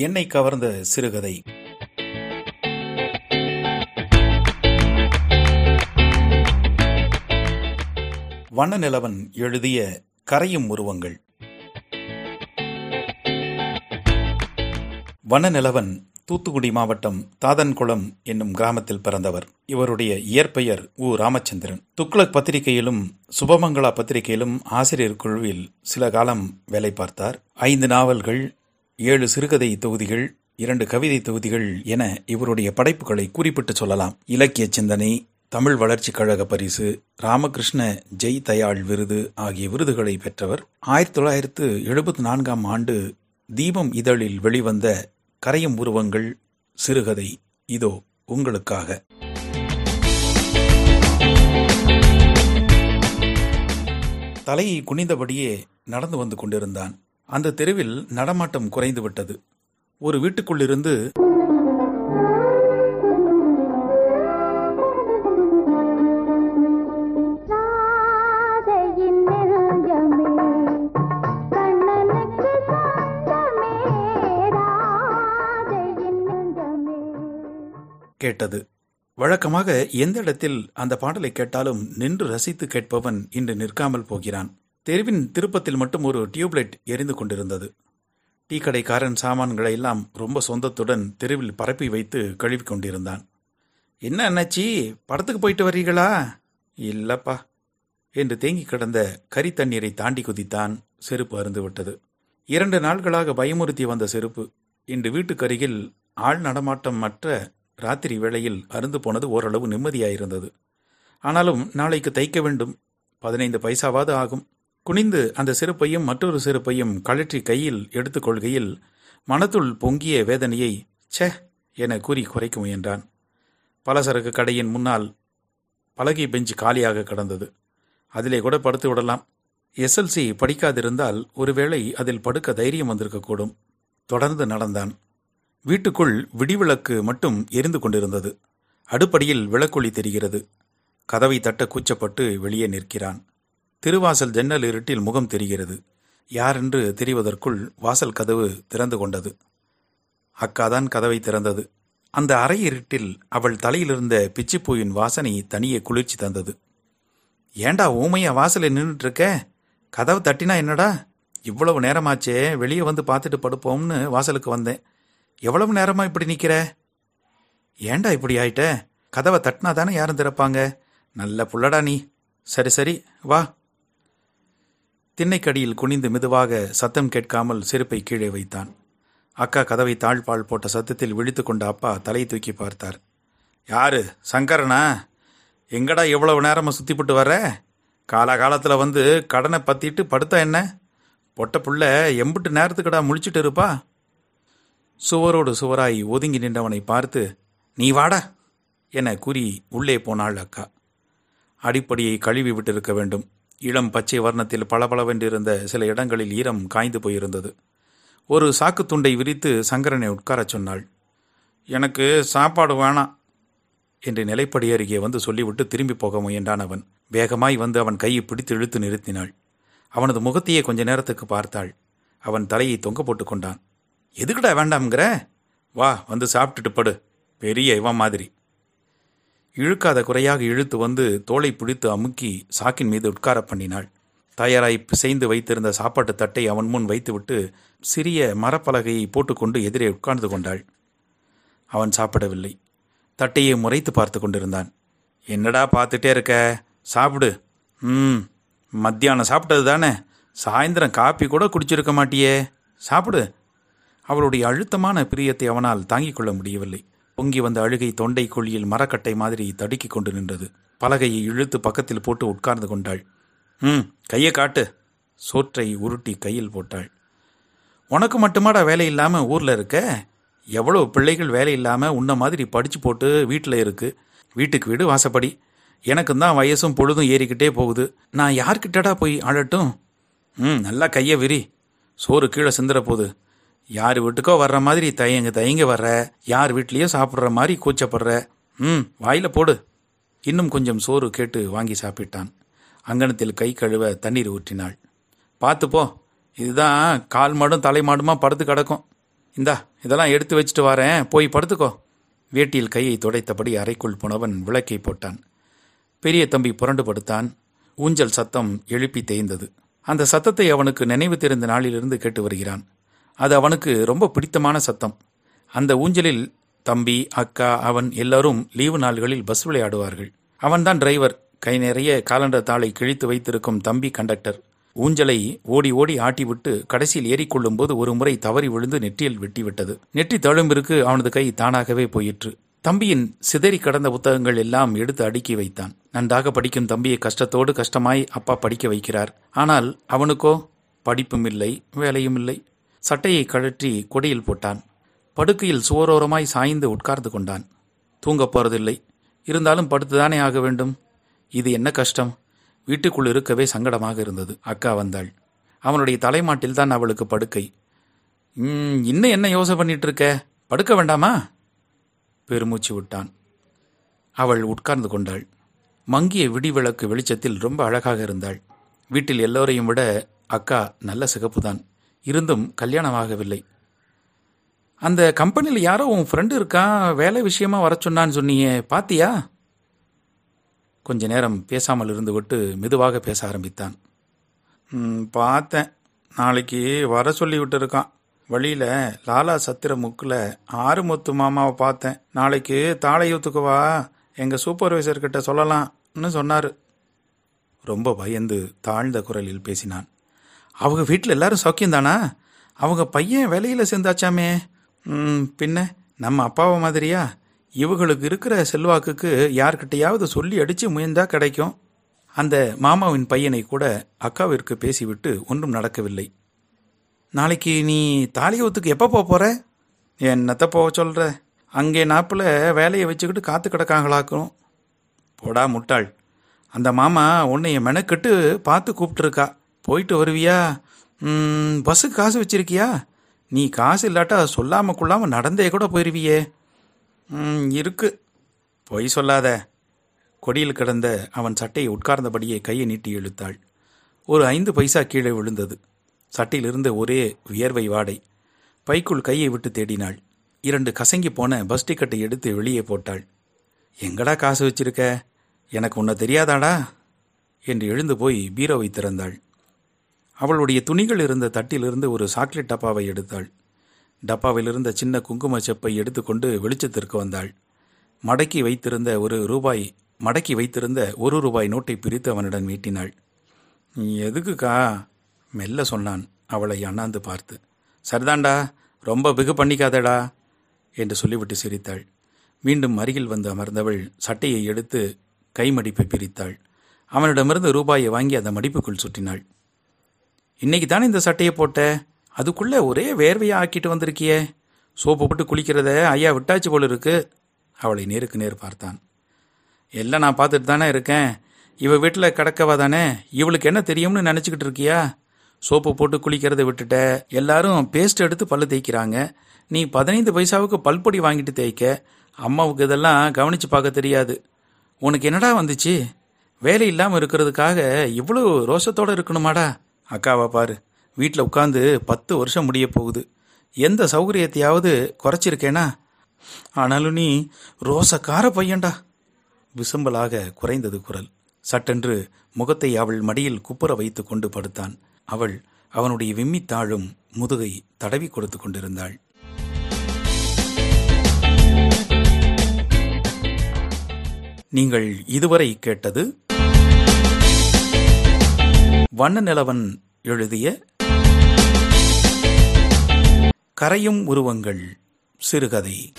என்னை கவர்ந்த சிறுகதை. வண்ணநிலவன் எழுதிய கரையும் உருவங்கள். வண்ணநிலவன் தூத்துக்குடி மாவட்டம் தாதன்குளம் என்னும் கிராமத்தில் பிறந்தவர். இவருடைய இயற்பெயர் உ. ராமச்சந்திரன். துக்ளக் பத்திரிகையிலும் சுபமங்களா பத்திரிகையிலும் ஆசிரியர் குழுவில் சில காலம் வேலை பார்த்தார். ஐந்து நாவல்கள் ஏழு சிறுகதை தொகுதிகள் இரண்டு கவிதை தொகுதிகள் என இவருடைய படைப்புகளை குறிப்பிட்டு சொல்லலாம். இலக்கிய சிந்தனை தமிழ் வளர்ச்சி கழக பரிசு ராமகிருஷ்ண ஜெய் தயாள் விருது ஆகிய விருதுகளை பெற்றவர். ஆயிரத்தி தொள்ளாயிரத்து எழுபத்தி நான்காம் ஆண்டு தீபம் இதழில் வெளிவந்த கரையும் உருவங்கள் சிறுகதை. இதோ உங்களுக்காக. தலையை குனிந்தபடியே நடந்து வந்து கொண்டிருந்தான். அந்த தெருவில் நடமாட்டம் குறைந்து விட்டது. ஒரு வீட்டுக்குள்ளிருந்து கேட்டது. வழக்கமாக எந்த இடத்தில் அந்த பாடலை கேட்டாலும் நின்று ரசித்து கேட்பவன் இன்று நிற்காமல் போகிறான். தெருவின் திருப்பத்தில் மட்டும் ஒரு டியூப்லைட் எரிந்து கொண்டிருந்தது. டீ கடைக்காரன் சாமான்களை எல்லாம் ரொம்ப சொந்தத்துடன் தெருவில் பரப்பி வைத்து கழுவி கொண்டிருந்தான். என்ன அண்ணாச்சி படத்துக்கு போயிட்டு வர்றீங்களா இல்லப்பா என்று தேங்கி கிடந்த கரி தண்ணீரை தாண்டி குதித்தான். செருப்பு அருந்துவிட்டது இரண்டு நாள்களாக பயமுறுத்தி வந்த செருப்பு. இன்று வீட்டுக்கருகில் ஆள் நடமாட்டம் மற்ற ராத்திரி வேளையில் அருந்து போனது ஓரளவு நிம்மதியாயிருந்தது. ஆனாலும் நாளைக்கு தைக்க வேண்டும். பதினைந்து பைசாவாது ஆகும். குனிந்து அந்த செருப்பையும் மற்றொரு செருப்பையும் கழற்றி கையில் எடுத்துக்கொள்கையில் மனத்துள் பொங்கிய வேதனையை ச்சே! என கூறி குறைக்க முயன்றான். பலசரக்கு கடையின் முன்னால் பலகை பெஞ்சு காலியாக கிடந்தது. அதிலே கூட படுத்து விடலாம். எஸ்எல்சி படிக்காதிருந்தால் ஒருவேளை அதில் படுக்க தைரியம் வந்திருக்கக்கூடும். தொடர்ந்து நடந்தான். வீட்டுக்குள் விடிவிளக்கு மட்டும் எரிந்து கொண்டிருந்தது. அடுப்படியில் விளக்கொளி தெரிகிறது. கதவை தட்ட கூச்சப்பட்டு வெளியே நிற்கிறான். திருவாசல் ஜன்னல் இருட்டில் முகம் தெரிகிறது. யாரென்று தெரிவதற்குள் வாசல் கதவு திறந்து கொண்டது. அக்காதான் கதவை திறந்தது. அந்த அறை இருட்டில் அவள் தலையிலிருந்த பிச்சிப்பூயின் வாசனை தனியே குளிர்ச்சி தந்தது. ஏண்டா ஊமையா வாசலில் நின்றுட்டு இருக்க கதவை தட்டினா என்னடா? இவ்வளவு நேரமாச்சே வெளியே வந்து பார்த்துட்டு படுப்போம்னு வாசலுக்கு வந்தேன். எவ்வளவு நேரமா இப்படி நிக்கிற? ஏண்டா இப்படி ஆயிட்ட? கதவை தட்டினா தானே யாரும் திறப்பாங்க? நல்ல புள்ளடா நீ. சரி சரி வா. திண்ணைக்கடியில் குனிந்து மெதுவாக சத்தம் கேட்காமல் செருப்பை கீழே வைத்தான். அக்கா கதவை தாழ்பால் போட்ட சத்தத்தில் விழித்து கொண்ட அப்பா தலை தூக்கி பார்த்தார். யாரு? சங்கரனா? எங்கடா எவ்வளவு நேரமா சுத்திப்பட்டு வர காலகாலத்தில் வந்து கடனை பத்திட்டு படுத்தா என்ன? பொட்ட புள்ள எம்பிட்டு நேரத்துக்குடா முழிச்சிட்டு இருப்பா? சுவரோடு சுவராய் ஒதுங்கி நின்றவனை பார்த்து நீ வாடா என கூறி உள்ளே போனாள் அக்கா. அடிப்படியை கழுவி விட்டிருக்க வேண்டும். இளம் பச்சை வர்ணத்தில் பளபளவென்றிருந்த சில இடங்களில் ஈரம் காய்ந்து போயிருந்தது. ஒரு சாக்கு துண்டை விரித்து சங்கரனை உட்காரச் சொன்னாள். எனக்கு சாப்பாடு வேணாம் என்று நிலைப்படி அருகே வந்து சொல்லிவிட்டு திரும்பி போக முயன்றான் அவன். வேகமாய் வந்து அவன் கையை பிடித்து இழுத்து நிறுத்தினாள். அவனது முகத்தையே கொஞ்ச நேரத்துக்கு பார்த்தாள். அவன் தலையை தொங்க போட்டு கொண்டான். எதுக்குடா வேண்டாம்ங்கிற? வா வந்து சாப்பிட்டுட்டு படு. பெரிய இவன் மாதிரி. இழுக்காத குறையாக இழுத்து வந்து தோலை பிடித்து அமுக்கி சாக்கின் மீது உட்கார பண்ணினாள். தயாராய் பிசைந்து வைத்திருந்த சாப்பாட்டு தட்டை அவன் முன் வைத்துவிட்டு சிறிய மரப்பலகையை போட்டுக்கொண்டு எதிரே உட்கார்ந்து கொண்டாள். அவன் சாப்பிடவில்லை. தட்டையை முறைத்து பார்த்து கொண்டிருந்தான். என்னடா பார்த்துட்டே இருக்க? சாப்பிடு. ம் மத்தியானம் சாப்பிட்டது தானே? சாயந்தரம் காப்பி கூட குடிச்சிருக்க மாட்டியே. சாப்பிடு. அவளுடைய அழுத்தமான பிரியத்தை அவனால் தாங்கிக் கொள்ள முடியவில்லை. பொங்கி வந்த அழுகை தொண்டை குழியில் மரக்கட்டை மாதிரி தடுக்கிக் கொண்டு நின்றது. பலகையை இழுத்து பக்கத்தில் போட்டு உட்கார்ந்து கொண்டாள். ம் கையை காட்டு சோற்றை உருட்டி கையில் போட்டாள். உனக்கு மட்டுமாடா வேலை இல்லாமல் ஊரில் இருக்க? எவ்வளோ பிள்ளைகள் வேலை இல்லாமல் உன்ன மாதிரி படித்து போட்டு வீட்டில் இருக்கு. வீட்டுக்கு வீடு வாசப்படி. எனக்கு தான் வயசும் பொழுதும் ஏறிக்கிட்டே போகுது. நான் யார்கிட்டடா போய் ஆளட்டும்? ம் நல்லா கையை விரி. சோறு கீழே சிந்துற போகுது யார் வீட்டுக்கோ வர்ற மாதிரி தயங்க தயங்க வர்ற யார் வீட்லேயோ சாப்பிட்ற மாதிரி கூச்சப்படுற. ம் வாயில போடு. இன்னும் கொஞ்சம் சோறு கேட்டு வாங்கி சாப்பிட்டான். அங்கனத்தில் கை கழுவ தண்ணீர் ஊற்றினாள். பார்த்துப்போ இதுதான் கால் மாடும் தலை மாடுமா படுத்து கிடக்கும். இந்தா இதெல்லாம் எடுத்து வச்சுட்டு வரேன். போய் படுத்துக்கோ. வேட்டியில் கையை துடைத்தபடி அறைக்குள் போனவன் விளக்கை போட்டான். பெரிய தம்பி புரண்டு படுத்தான். ஊஞ்சல் சத்தம் எழுப்பி தேய்ந்தது. அந்த சத்தத்தை அவனுக்கு நினைவு தெரிந்த நாளிலிருந்து கேட்டு வருகிறான். அது அவனுக்கு ரொம்ப பிடித்தமான சத்தம். அந்த ஊஞ்சலில் தம்பி அக்கா அவன் எல்லாரும் லீவு நாள்களில் பஸ் விளையாடுவார்கள். அவன்தான் டிரைவர் கை நிறைய காலண்டர் தாளை கிழித்து வைத்திருக்கும் தம்பி கண்டக்டர் ஊஞ்சலை ஓடி ஓடி ஆட்டிவிட்டு கடைசியில் ஏறிக்கொள்ளும் போது ஒரு முறை தவறி விழுந்து நெற்றியில் வெட்டிவிட்டது. நெற்றி தழும்பிற்கு அவனது கை தானாகவே போயிற்று. தம்பியின் சிதறி கடந்த புத்தகங்கள் எல்லாம் எடுத்து அடுக்கி வைத்தான். நன்றாக படிக்கும் தம்பியை கஷ்டத்தோடு கஷ்டமாய் அப்பா படிக்க வைக்கிறார். ஆனால் அவனுக்கோ படிப்பும் இல்லை வேலையும் இல்லை. சட்டையை கழற்றி கொடியில் போட்டான். படுக்கையில் சுவரோரமாய் சாய்ந்து உட்கார்ந்து கொண்டான். தூங்கப் போறதில்லை. இருந்தாலும் படுத்துதானே ஆக வேண்டும்? இது என்ன கஷ்டம்? வீட்டுக்குள் இருக்கவே சங்கடமாக இருந்தது. அக்கா வந்தாள். அவனுடைய தலைமாட்டில் தான் அவளுக்கு படுக்கை. இன்னும் என்ன யோசனை பண்ணிட்டு இருக்க? படுக்க வேண்டாமா? பெருமூச்சு விட்டான். அவள் உட்கார்ந்து கொண்டாள். மங்கிய விடிவிளக்கு வெளிச்சத்தில் ரொம்ப அழகாக இருந்தாள். வீட்டில் எல்லோரையும் விட அக்கா நல்ல சிகப்புதான். இருந்தும் கல்யாணமாகவில்லை. அந்த கம்பெனியில் யாரோ உன் ஃப்ரெண்டு இருக்கான் வேலை விஷயமா வர சொன்னான்னு சொன்னியே பாத்தியா? கொஞ்ச நேரம் பேசாமல் இருந்து விட்டு மெதுவாக பேச ஆரம்பித்தான். பார்த்தேன். நாளைக்கு வர சொல்லி விட்டுருக்கான். வழியில் லாலா சத்திர முக்கில் ஆறுமுத்து மாமாவை பார்த்தேன். நாளைக்கு தாளையூத்துக்கு வா. எங்கள் சூப்பர்வைசர்கிட்ட சொல்லலாம்னு சொன்னார். ரொம்ப பயந்து தாழ்ந்த குரலில் பேசினான். அவங்க வீட்டில் எல்லாரும் சௌக்கியம்தானா அவங்க பையன் வேலையில் சேர்ந்தாச்சாமே? பின்ன நம்ம அப்பாவை மாதிரியா? இவங்களுக்கு இருக்கிற செல்வாக்குக்கு யார்கிட்டையாவது சொல்லி அடித்து முயன்றா கிடைக்கும். அந்த மாமாவின் பையனை கூட அக்காவிற்கு பேசிவிட்டு ஒன்றும் நடக்கவில்லை. நாளைக்கு நீ தாலியூத்துக்கு எப்போ போக போகிற என்னத்த போக சொல்கிற அங்கே நாப்பில் வேலையை வச்சுக்கிட்டு காத்து கிடக்காங்களாக்கும். போடா முட்டாள். அந்த மாமா உன்னைய மெனக்கெட்டு பார்த்து கூப்பிட்டுருக்கா. போயிட்டு வருவியா? பஸ்ஸுக்கு காசு வச்சிருக்கியா? நீ காசு இல்லாட்டா சொல்லாம கொள்ளாம நடந்தே கூட போயிருவியே. இருக்கு. பொய் சொல்லாத. கொடியில் கிடந்த அவன் சட்டையை உட்கார்ந்தபடியே கையை நீட்டி இழுத்தாள். ஒரு ஐந்து பைசா கீழே விழுந்தது. சட்டையிலிருந்து ஒரே வியர்வை வாடை. பைக்குள் கையை விட்டு தேடினாள். இரண்டு கசங்கி போன பஸ் டிக்கெட்டை எடுத்து வெளியே போட்டாள். எங்கடா காசு வச்சிருக்க? எனக்கு உன்னை தெரியாதாடா? என்று எழுந்து போய் பீரோவை திறந்தாள். அவளுடைய துணிகள் இருந்த தட்டிலிருந்து ஒரு சாக்லேட் டப்பாவை எடுத்தாள். டப்பாவில் இருந்த சின்ன குங்கும செப்பை எடுத்துக்கொண்டு வெளிச்சத்திற்கு வந்தாள். மடக்கி வைத்திருந்த ஒரு ரூபாய் மடக்கி வைத்திருந்த ஒரு ரூபாய் நோட்டை பிரித்து அவனிடம் நீட்டினாள். எதுக்குக்கா? மெல்ல சொன்னான் அவளை அண்ணாந்து பார்த்து. சரிதாண்டா ரொம்ப பிகு பண்ணிக்காதடா என்று சொல்லிவிட்டு சிரித்தாள். மீண்டும் அருகில் வந்து அமர்ந்தவள் சட்டையை எடுத்து கைமடிப்பை பிரித்தாள். அவனிடமிருந்து ரூபாயை வாங்கி அந்த மடிப்புக்குள் சுற்றினாள். இன்னைக்கு தானே இந்த சட்டையை போட்ட? அதுக்குள்ளே ஒரே வேர்வையை ஆக்கிட்டு வந்திருக்கியே. சோப்பு போட்டு குளிக்கிறத ஐயா விட்டாச்சு போல் இருக்கு. அவளை நேருக்கு நேர் பார்த்தான். எல்லாம் நான் பார்த்துட்டு தானே இருக்கேன். இவ வீட்டில் கிடக்கவா தானே? இவளுக்கு என்ன தெரியும்னு நினச்சிக்கிட்டு இருக்கியா? சோப்பு போட்டு குளிக்கிறதை விட்டுட்ட. எல்லாரும் பேஸ்ட் எடுத்து பல்லு தேய்க்கிறாங்க. நீ பதினைந்து பைசாவுக்கு பல்பொடி வாங்கிட்டு தேய்க்க. அம்மாவுக்கு இதெல்லாம் கவனித்து பார்க்க தெரியாது. உனக்கு என்னடா வந்துச்சு? வேலை இல்லாமல் இருக்கிறதுக்காக இவ்வளோ ரோஷத்தோடு இருக்கணுமாடா? அக்காவை பாரு. வீட்டில் உட்காந்து பத்து வருஷம் முடிய போகுது. எந்த சௌகரியத்தையாவது குறைச்சிருக்கேனா? ஆனாலும் நீ ரோசக்கார பையன்டா. விசும்பலாக குறைந்தது குரல். சட்டென்று முகத்தை அவள் மடியில் குப்புற வைத்து கொண்டு படுத்தான். அவள் அவனுடைய விம்மித்தாழும் முதுகை தடவி கொடுத்து கொண்டிருந்தாள். நீங்கள் இதுவரை கேட்டது வண்ண நிலவன் எழுதிய கரையும் உருவங்கள் சிறுகதை.